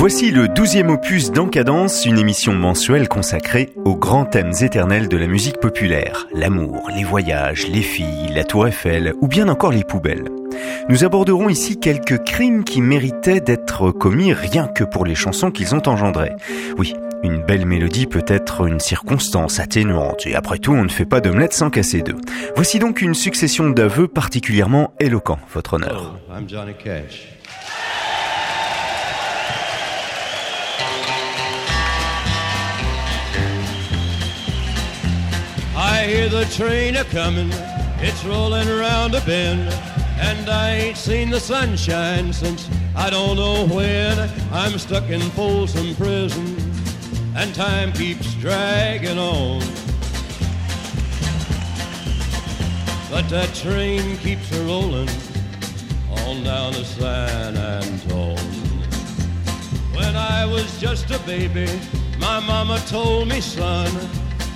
Voici le douzième opus d'Encadence, une émission mensuelle consacrée aux grands thèmes éternels de la musique populaire. L'amour, les voyages, les filles, la tour Eiffel ou bien encore les poubelles. Nous aborderons ici quelques crimes qui méritaient d'être commis rien que pour les chansons qu'ils ont engendrées. Oui, une belle mélodie peut être une circonstance atténuante, et après tout, on ne fait pas d'omelette sans casser deux. Voici donc une succession d'aveux particulièrement éloquents, votre honneur. Oh. Hear the train a comin', it's rollin' around a bend, and I ain't seen the sunshine since I don't know when. I'm stuck in Folsom Prison, and time keeps dragging on. But that train keeps a rollin' on down to San Antone. When I was just a baby, my mama told me, son,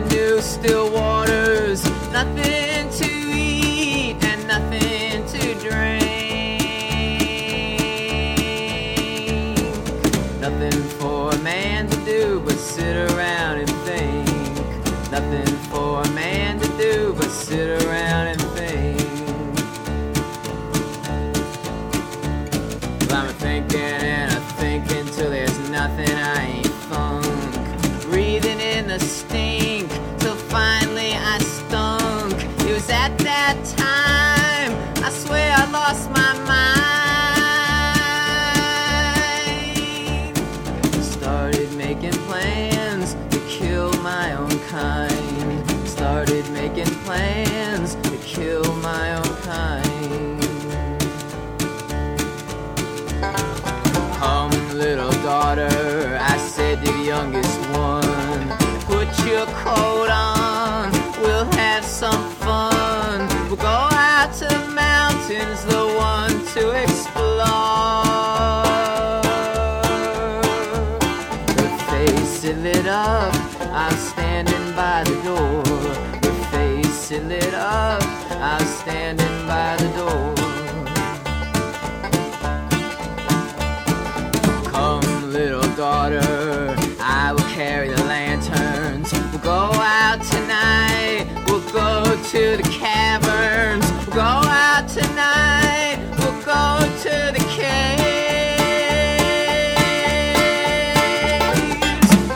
Never still waters. Nothing to eat and nothing to drink. Nothing for a man to do but sit around Neptune's the one to explore. The face lit up, I'm standing by the door. The face lit up, I'm standing by the door. Come, little daughter. I will carry the lanterns. We'll go out tonight. We'll go to the cavern tonight. We'll go to the.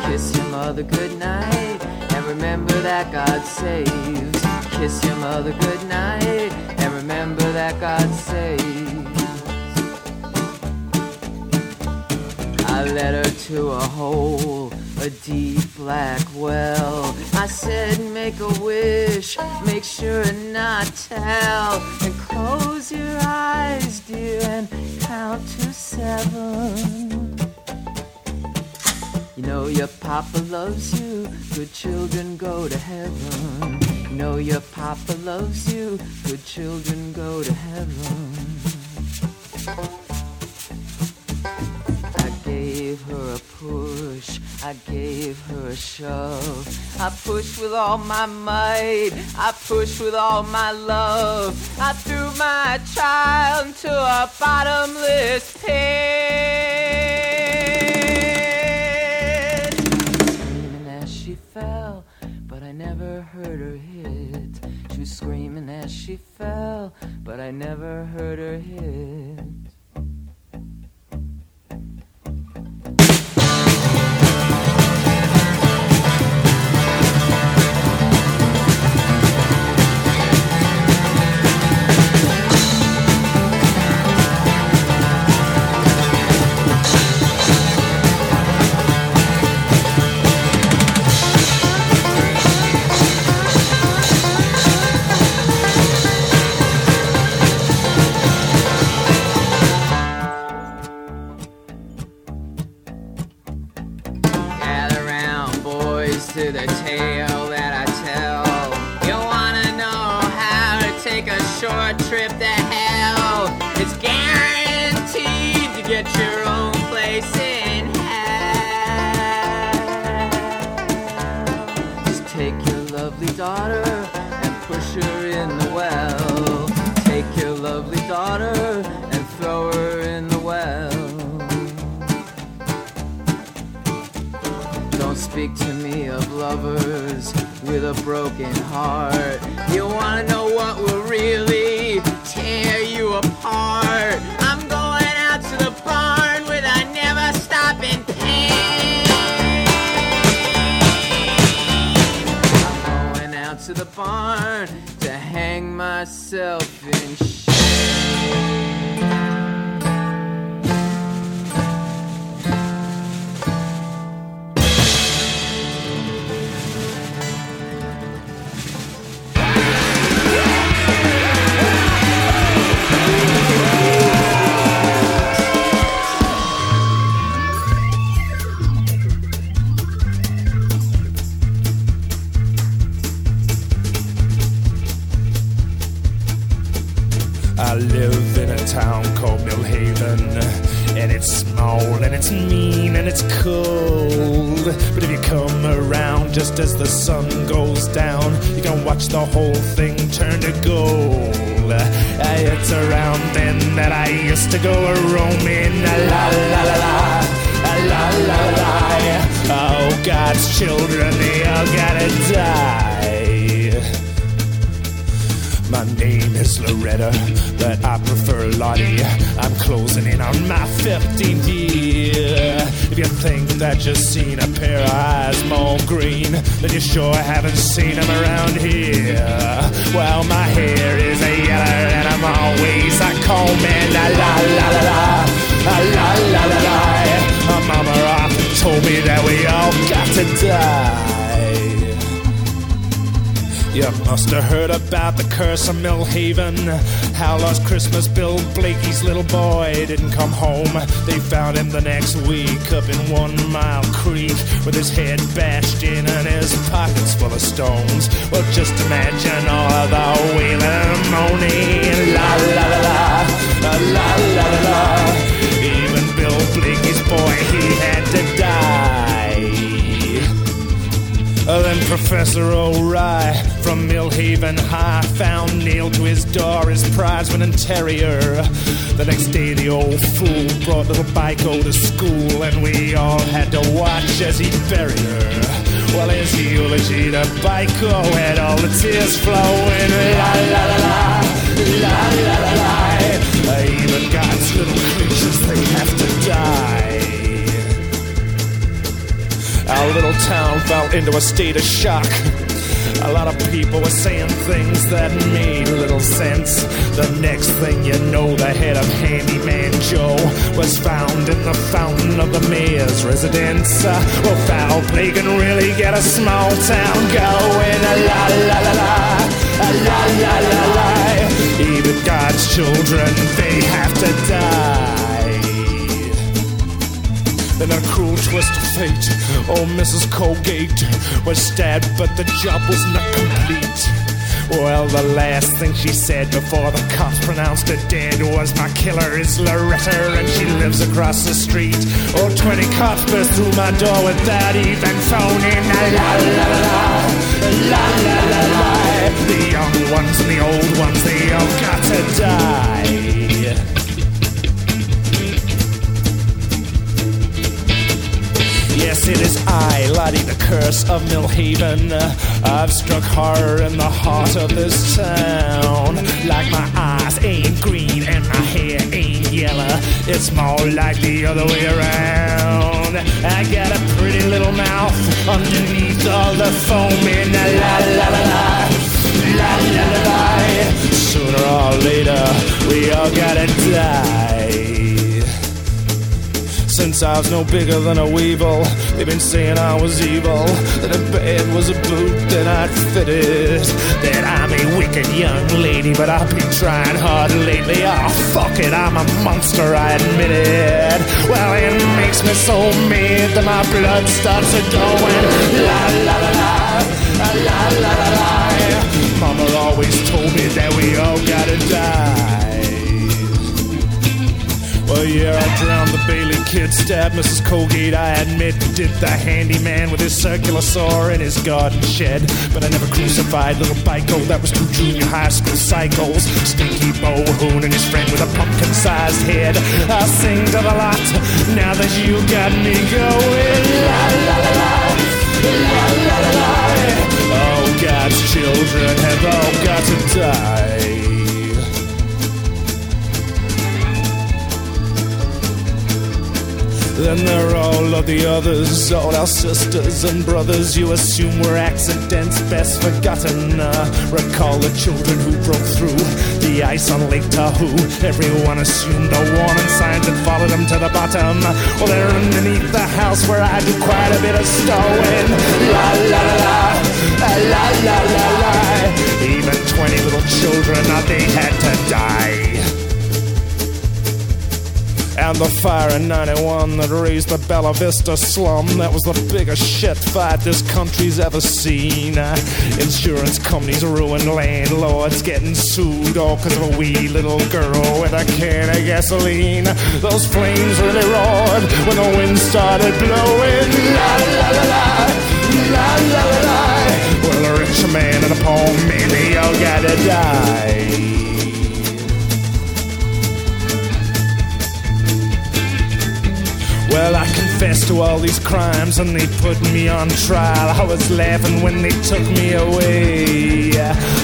Kiss your mother goodnight and remember that God saves. Kiss your mother goodnight and remember that God saves. I led her to a hole, a deep black well. I said, make a wish, make sure and not tell. And close your eyes, dear, and count to seven. You know your papa loves you, good children go to heaven. You know your papa loves you, good children go to heaven. I gave her a push, I gave her a shove. I pushed with all my might, I pushed with all my love. I threw my child into a bottomless pit. Screaming as she fell, but I never heard her hit. She was screaming as she fell, but I never heard her hit. A broken heart. You wanna know what will really tear you apart? I'm going out to the barn with a never stopping pain. I'm going out to the barn to hang myself it's mean and it's cold. But if you come around just as the sun goes down, you can watch the whole thing turn to gold. It's around then that I used to go a roaming. La la la la. La la la. Oh, God's children, they all gotta die. My name is Loretta, but I prefer Lottie. I'm closing in on my 15th year. If you think that you've seen a pair of eyes more green, then you sure haven't seen them around here. Well, my hair is a yellow and I'm always a combing. La la la la la, la la la la la. My mama often told me that we all got to die. You must have heard about the curse of Millhaven. How last Christmas Bill Blakey's little boy didn't come home. They found him the next week up in One Mile Creek with his head bashed in and his pockets full of stones. Well, just imagine all the wailing moaning. La la la, la la la la la. Even Bill Blakey's boy, he had to die. Uh, Then Professor O'Rye from Millhaven High found nailed to his door his prize winning terrier. The next day, the old fool brought little Biko to school, and we all had to watch as he buried her. Well, his eulogy to Biko had all the tears flowing. La la la la, la la la la. Even God's little creatures, they have to die. Our little town fell into a state of shock. A lot of people were saying things that made little sense. The next thing you know, the head of Handyman Joe was found in the fountain of the mayor's residence. Uh, well, foul play can really get a small town going. La la la la, la la la la. Even God's children, they have to die. In a cruel twist of fate, oh, Mrs. Colgate was stabbed, but the job was not complete. Well, the last thing she said before the cops pronounced her dead was my killer is Loretta and she lives across the street. Oh, 20 cops burst through my door without even phoning. La la la, la la la la. The young ones and the old ones, they all got to die. Yes, it is I, Lottie the Curse of Millhaven. I've struck horror in the heart of this town. Like my eyes ain't green and my hair ain't yellow. It's more like the other way around. I got a pretty little mouth underneath all the foaming. La la la la. La la la la. Sooner or later, we all gotta die. Since I was no bigger than a weevil, they've been saying I was evil. That a bed was a boot that I'd fitted. That I'm a wicked young lady, but I've been trying hard lately. Oh, fuck it, I'm a monster, I admit it. Well, it makes me so mad that my blood starts a going. La la la la, la la la la. Mama always told me that we all gotta die. Yeah, I drowned the Blakey kid, stabbed Mrs. Colgate, I admit. Did the handyman with his circular saw in his garden shed. But I never crucified little Biko, that was two junior high school cycles. Stinky Bo Hoon and his friend with a pumpkin sized head. I'll sing to the lot now that you got me going. La la la la, la la la la. Oh, God's children have all got to die. Then there are all of the others, all our sisters and brothers. You assume were accidents best forgotten. Uh, recall the children who broke through the ice on Lake Tahoe. Everyone assumed the warning signs had followed them to the bottom. Well, they're underneath the house where I do quite a bit of stowing. La la la la, la la la la. Even 20 little children, uh, they had to die. And the fire in 91 that raised the Bella Vista slum. That was the biggest shit fight this country's ever seen. Insurance companies ruined landlords getting sued all because of a wee little girl with a can of gasoline. Those flames really roared when the wind started blowing. La la la la, la la la la. Well, a rich man and a poor man, they all gotta die. Well, I confessed to all these crimes and they put me on trial. I was laughing when they took me away.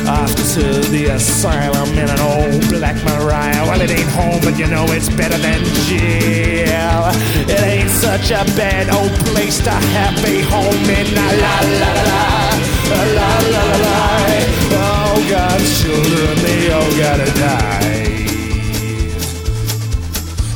Off to the asylum in an old black Mariah. Well, it ain't home, but you know it's better than jail. It ain't such a bad old place to have a home in. La la la la, la la la la. Oh, God's children, they all gotta die.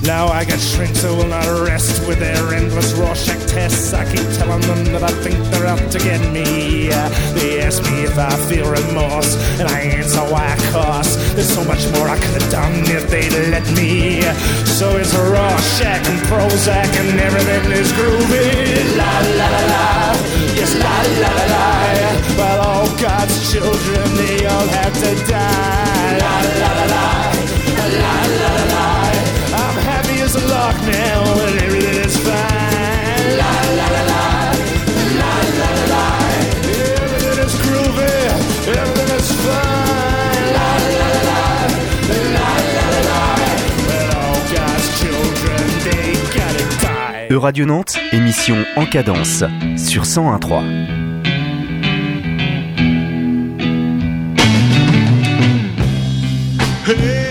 Now I got shrinks who will not rest with their endless Rorschach tests. I keep telling them that I think they're out to get me. They ask me if I feel remorse, and I answer why I cost. There's so much more I could have done if they'd let me. So it's Rorschach and Prozac and everything is groovy. La la la la, yes la la la la. But all God's children, they all have to die. La la la, la now, and everything is fine. La la la la, la la la la. Everything is groovy, everything is fine. La la la la, la la la la. Well, all God's children, they gotta die. Euradio Nantes, émission en cadence sur 101.3. Hey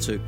to.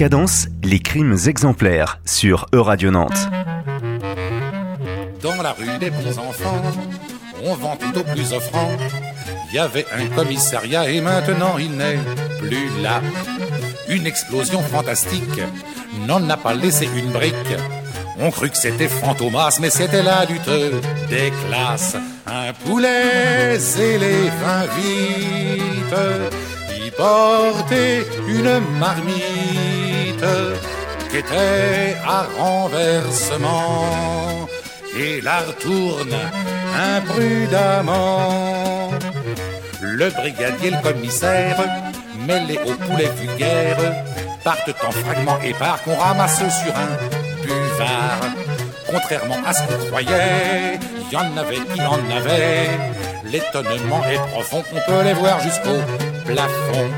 Cadence, les crimes exemplaires sur Euradio Nantes. Dans la rue des bons enfants, on vend tout au plus offrant. Il y avait un commissariat et maintenant il n'est plus là. Une explosion fantastique n'en a pas laissé une brique. On crut que c'était Fantomas, mais c'était la lutte des classes. Un poulet zélé fin vite, il portait une marmite qui était à renversement et la retourne imprudemment. Le brigadier, le commissaire, mêlés au poulet vulgaire, partent en fragments épars qu'on ramasse sur un buvard. Contrairement à ce qu'on croyait, il y en avait qui en avait. L'étonnement est profond, on peut les voir jusqu'au plafond.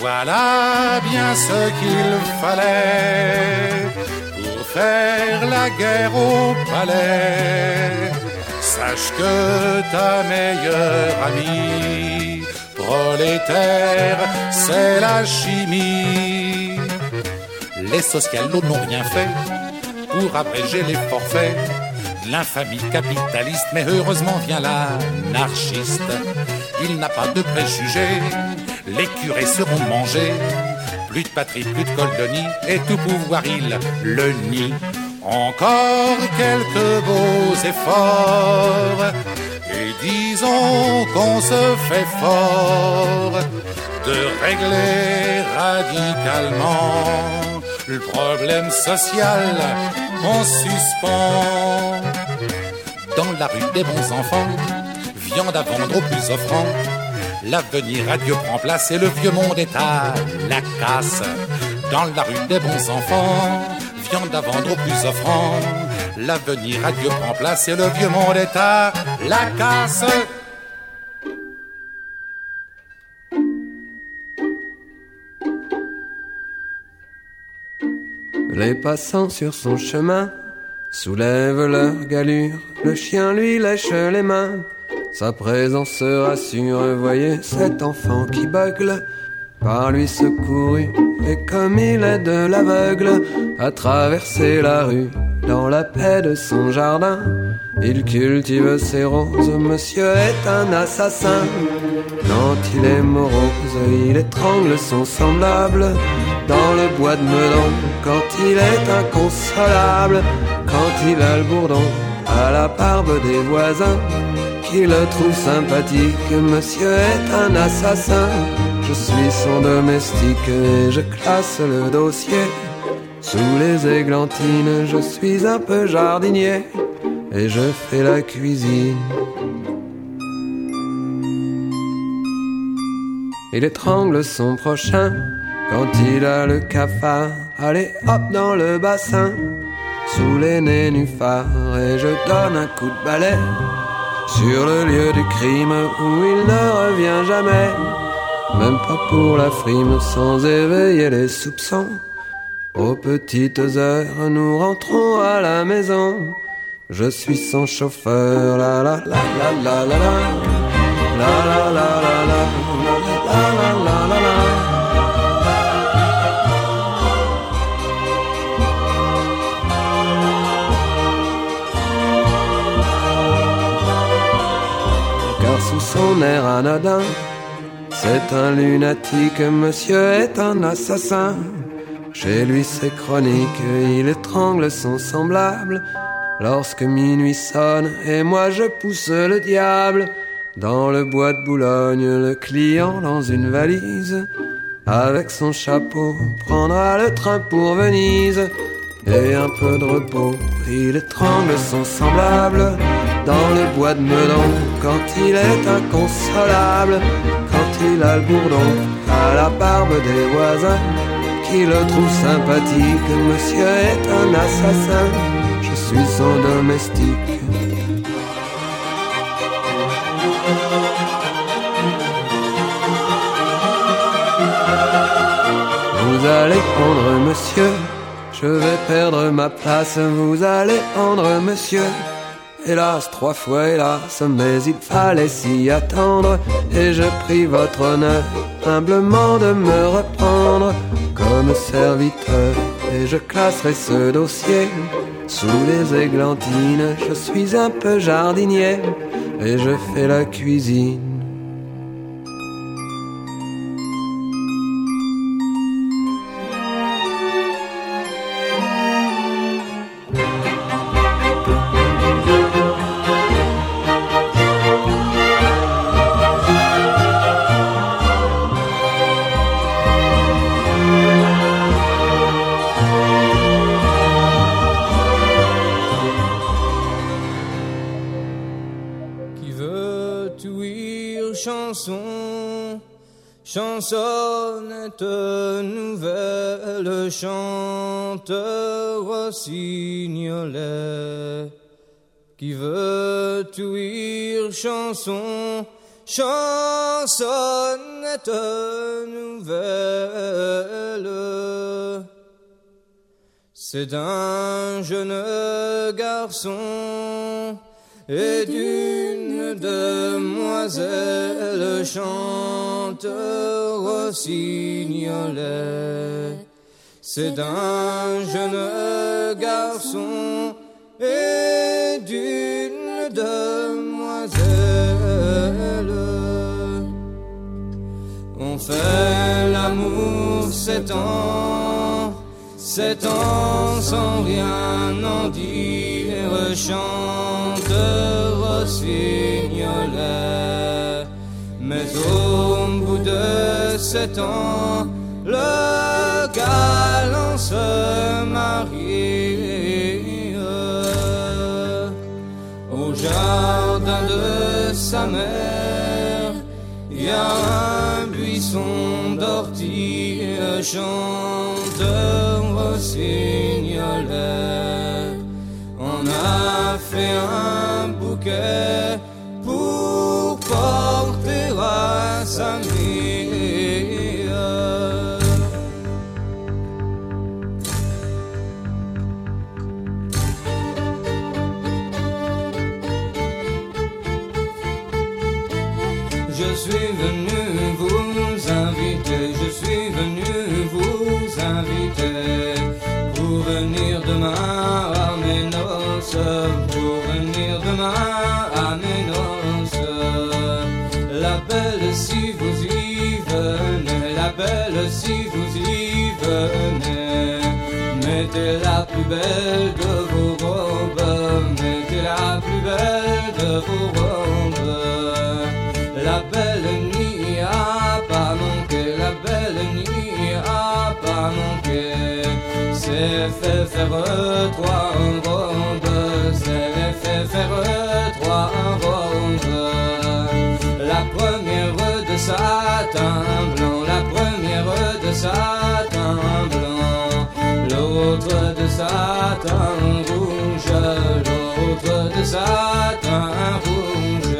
Voilà bien ce qu'il fallait pour faire la guerre au palais. Sache que ta meilleure amie, prolétaire, c'est la chimie. Les socialos n'ont rien fait pour abréger les forfaits l'infamie capitaliste, mais heureusement vient l'anarchiste. Il n'a pas de préjugés, les curés seront mangés. Plus de patrie, plus de coldonie, et tout pouvoir il le nie. Encore quelques beaux efforts, et disons qu'on se fait fort de régler radicalement le problème social en suspens. Dans la rue des bons enfants, viande à vendre au plus offrant. L'avenir radieux prend place et le vieux monde est à la casse. Dans la rue des bons enfants, viande à vendre au plus offrant. L'avenir radieux prend place et le vieux monde est à la casse. Les passants sur son chemin soulèvent leur galure. Le chien lui lèche les mains. Sa présence rassure. Voyez cet enfant qui bugle, par lui secouru. Et comme il est de l'aveugle, à traverser la rue, dans la paix de son jardin, il cultive ses roses. Monsieur est un assassin. Quand il est morose, il étrangle son semblable dans le bois de Meudon. Quand il est inconsolable, quand il a le bourdon à la barbe des voisins, qui le trouve sympathique. Monsieur est un assassin. Je suis son domestique et je classe le dossier. Sous les églantines, je suis un peu jardinier et je fais la cuisine. Il étrangle son prochain quand il a le cafard. Allez hop dans le bassin, sous les nénuphars, et je donne un coup de balai sur le lieu du crime où il ne revient jamais, même pas pour la frime sans éveiller les soupçons. Aux petites heures, nous rentrons à la maison. Je suis son chauffeur, la la la la la la la la la la la la la la la son air anodin, c'est un lunatique, monsieur est un assassin. Chez lui c'est chronique, il étrangle son semblable. Lorsque minuit sonne et moi je pousse le diable dans le bois de Boulogne, le client dans une valise avec son chapeau prendra le train pour Venise et un peu de repos. Il étrangle son semblable dans le bois de Meudon quand il est inconsolable, quand il a le bourdon à la barbe des voisins qui le trouve sympathique. Monsieur est un assassin, je suis son domestique. Vous allez prendre monsieur, je vais perdre ma place. Vous allez prendre monsieur. Hélas, trois fois hélas, mais il fallait s'y attendre. Et je prie votre honneur humblement de me reprendre comme serviteur. Et je classerai ce dossier sous les églantines. Je suis un peu jardinier et je fais la cuisine. Chanson, chansonnette nouvelle. C'est un jeune garçon et d'une demoiselle chanteur rossignolais. C'est d'un jeune garçon et d'une l'amour sept ans, sept ans sans rien en dire, chanteur rossignolais. Mais au bout de sept ans, le galant se marie au jardin de sa mère. Y a un buisson d'ortie, chanteur rossignolais. On a fait un bouquet pour porter à sa mère. Demain à mes noces. La belle si vous y venez, la belle si vous y venez, mettez la plus belle de vos robes, mettez la plus belle de vos robes. La belle n'y a pas manqué, la belle n'y a pas manqué. C'est fait faire trois rondes, satin blanc, la première de satin blanc, l'autre de satin rouge, l'autre de satin rouge.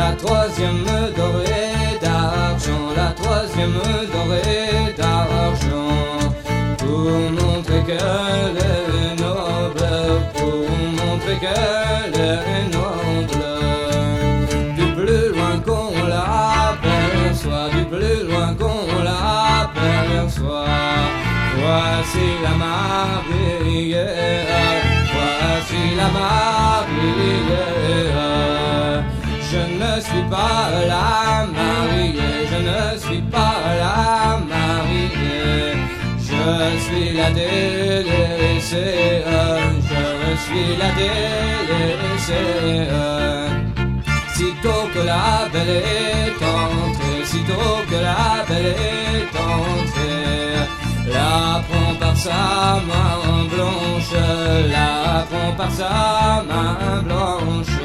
la troisième dorée d'argent, la troisième dorée d'argent, pour montrer qu'elle est noble, pour montrer qu'elle est noble. Voici la mariée, voici la mariée. Je ne suis pas la mariée, je ne suis pas la mariée. Je suis la délaissée, je suis la délaissée. Sitôt que la belle est entrée, sitôt que la belle est entrée, la prend par sa main blanche, la prend par sa main blanche.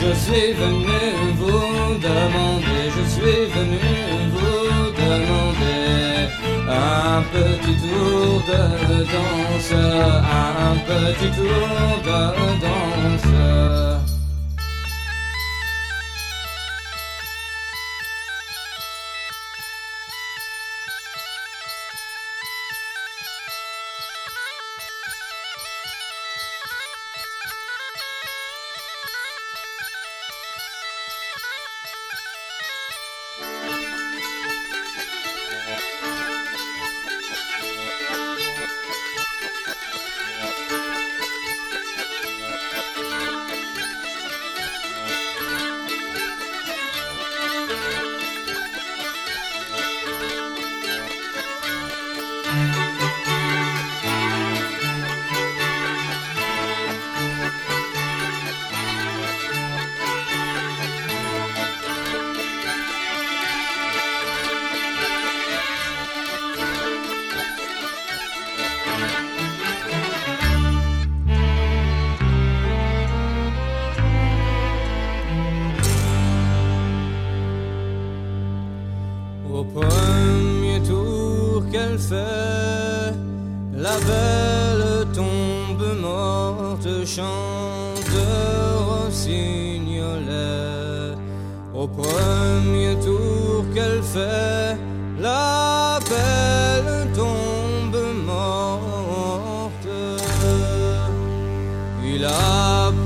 Je suis venu vous demander, je suis venu vous demander un petit tour de danse, un petit tour de danse.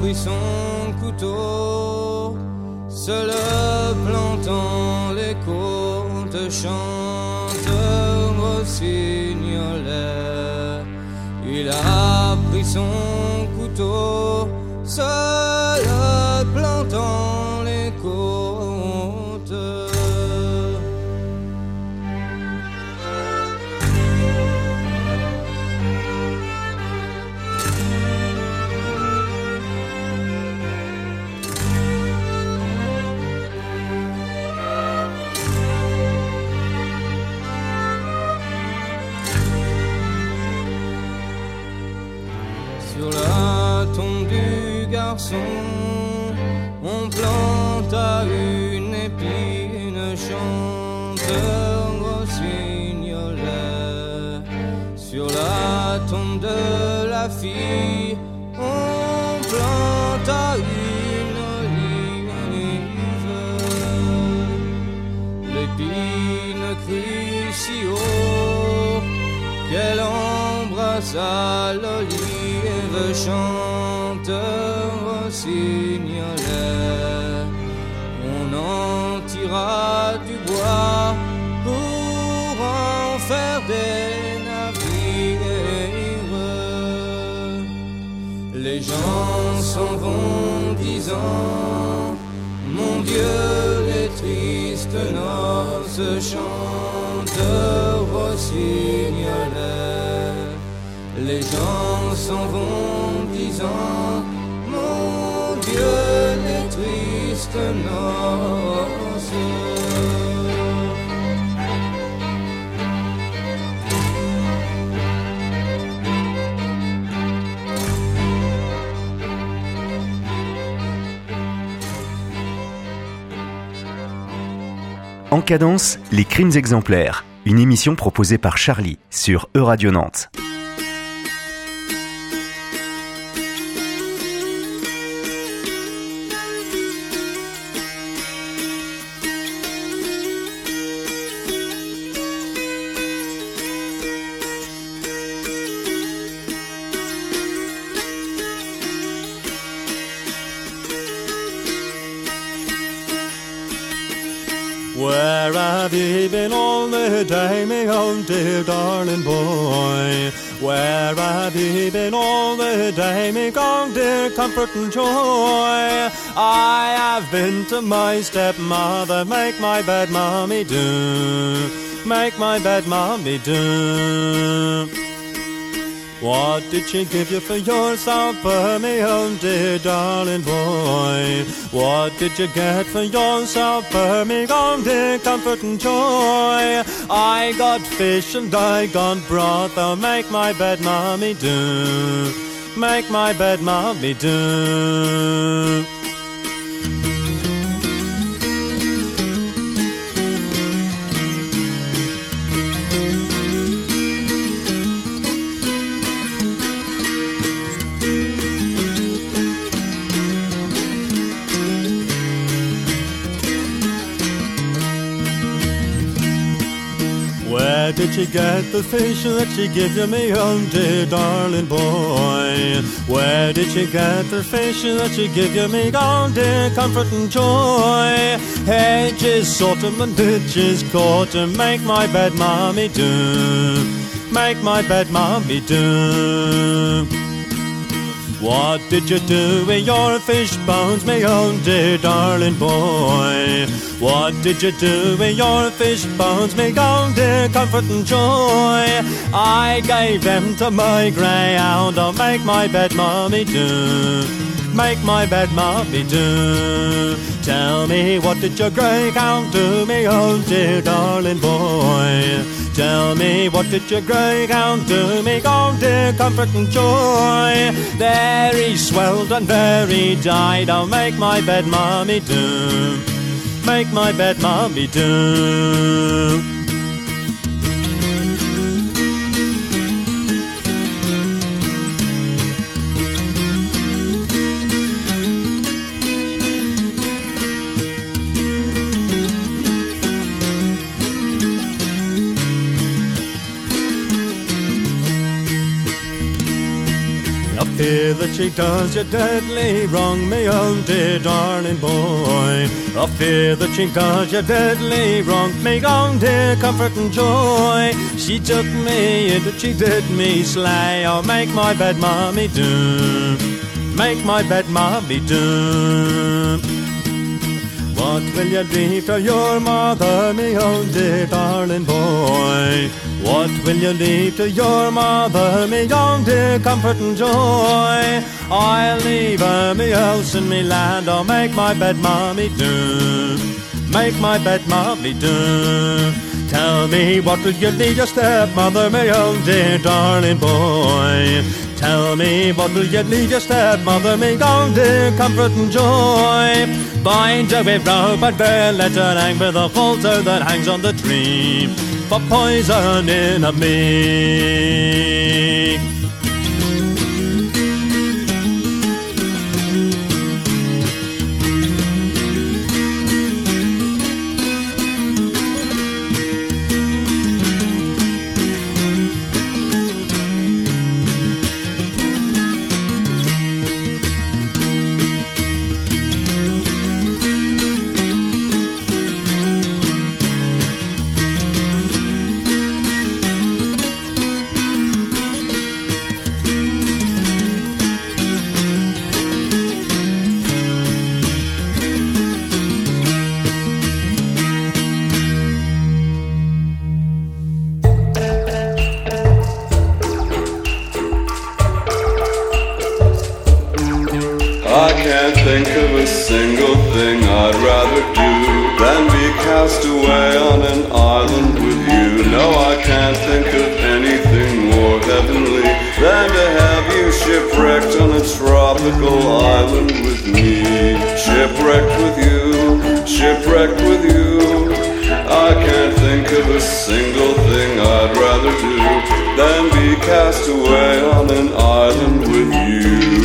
Pris son couteau, se le plantant les côtes, chante rossignolet. Il a pris son couteau, se on planta une olive. L'épine crut si haut qu'elle embrassa l'olive, noces chantent rossignolet. Les gens s'en vont disant, mon Dieu, les tristes. En cadence, les crimes exemplaires. Une émission proposée par Charlie sur Euradio Nantes. Dear darling boy? Where have you been all the day, me own dear comfort and joy? I have been to my stepmother, make my bed, mommy, do. Make my bed, mommy, do. What did she give you for your supper, me own dear darling boy? What did you get for your supper, me own dear comfort and joy? I got fish and I got broth, I'll make my bed, mommy, do. Make my bed, mommy, do. She get the fish that she give you, me own dear darling boy? Where did she get the fish that she give you, me own dear comfort and joy? Hedges, Saltum and ditches, caught to make my bed, mommy, do. Make my bed, mommy, do. What did you do with your fish bones, me own dear darling boy? What did you do with your fish bones, me own dear comfort and joy? I gave them to my greyhound, I'll make my bed, mommy, do. Make my bed, mommy, do. Tell me, what did your greyhound do, me own dear darling boy? Tell me, what did your greyhound do? Me own dear comfort and joy. There he swelled and there he died. I'll make my bed, mummy, do. Make my bed, mummy, do. I fear that she does you deadly wrong, me own dear darling boy. I fear that she does you deadly wrong, me own dear comfort and joy. She took me in, but she did me slay. I'll make my bed, mommy, do. Make my bed, mommy, do. What will you leave to your mother, me own dear darling boy? What will you leave to your mother, me own dear comfort and joy? I'll leave her me house and me land, I'll make my bed, mommy, do. Make my bed, mommy, do. Tell me, what will you leave your stepmother, me own dear darling boy? Tell me, what will you leave your stepmother, me own dear comfort and joy? Bind her with rope and bear, let her hang with a halter that hangs on the tree for poison in a me. Away on an island with you. No, I can't think of anything more heavenly than to have you shipwrecked on a tropical island with me. Shipwrecked with you, shipwrecked with you. I can't think of a single thing I'd rather do than be cast away on an island with you.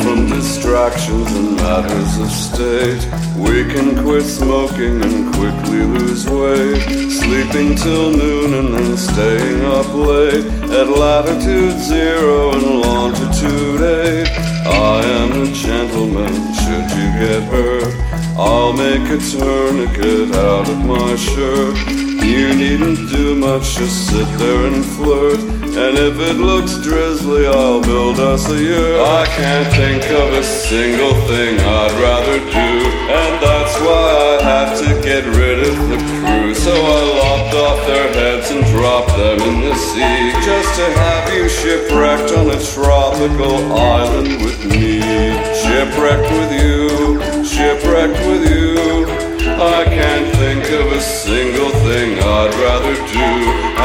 From distractions and matters of state, we can quit smoking and quickly lose weight. Sleeping till noon and then staying up late at latitude zero and longitude eight. I am a gentleman, should you get hurt. I'll make a tourniquet out of my shirt. You needn't do much, just sit there and flirt. And if it looks drizzly, I'll build us a yurt. I can't think of a single thing I'd rather do. And that's why I have to get rid of the crew. So I lopped off their heads and dropped them in the sea. Just to have you shipwrecked on a tropical island with me. Shipwrecked with you, shipwrecked with you. I can't think of a single thing I'd rather do,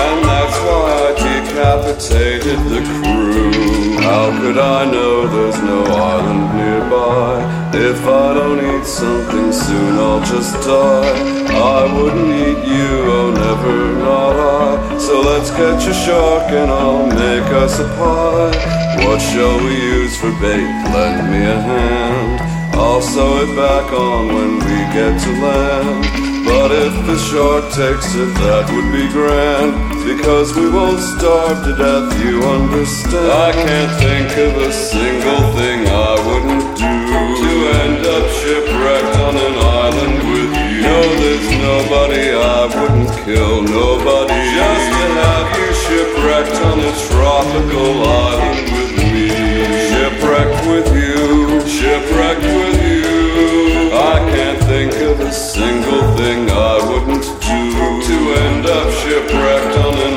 and that's why I decapitated the crew. How could I know there's no island nearby? If I don't eat something soon, I'll just die. I wouldn't eat you, oh never, not I. So let's catch a shark and I'll make us a pie. What shall we use for bait? Lend me a hand. I'll sew it back on when we get to land. But if the shark takes it, that would be grand. Because we won't starve to death, you understand. I can't think of a single thing I wouldn't do to end up shipwrecked on an island with you. No, there's nobody I wouldn't kill, nobody. Just to have you shipwrecked on a tropical island with me. Shipwrecked with you, shipwrecked with you. I can't think of a single thing I wouldn't do to end up shipwrecked on an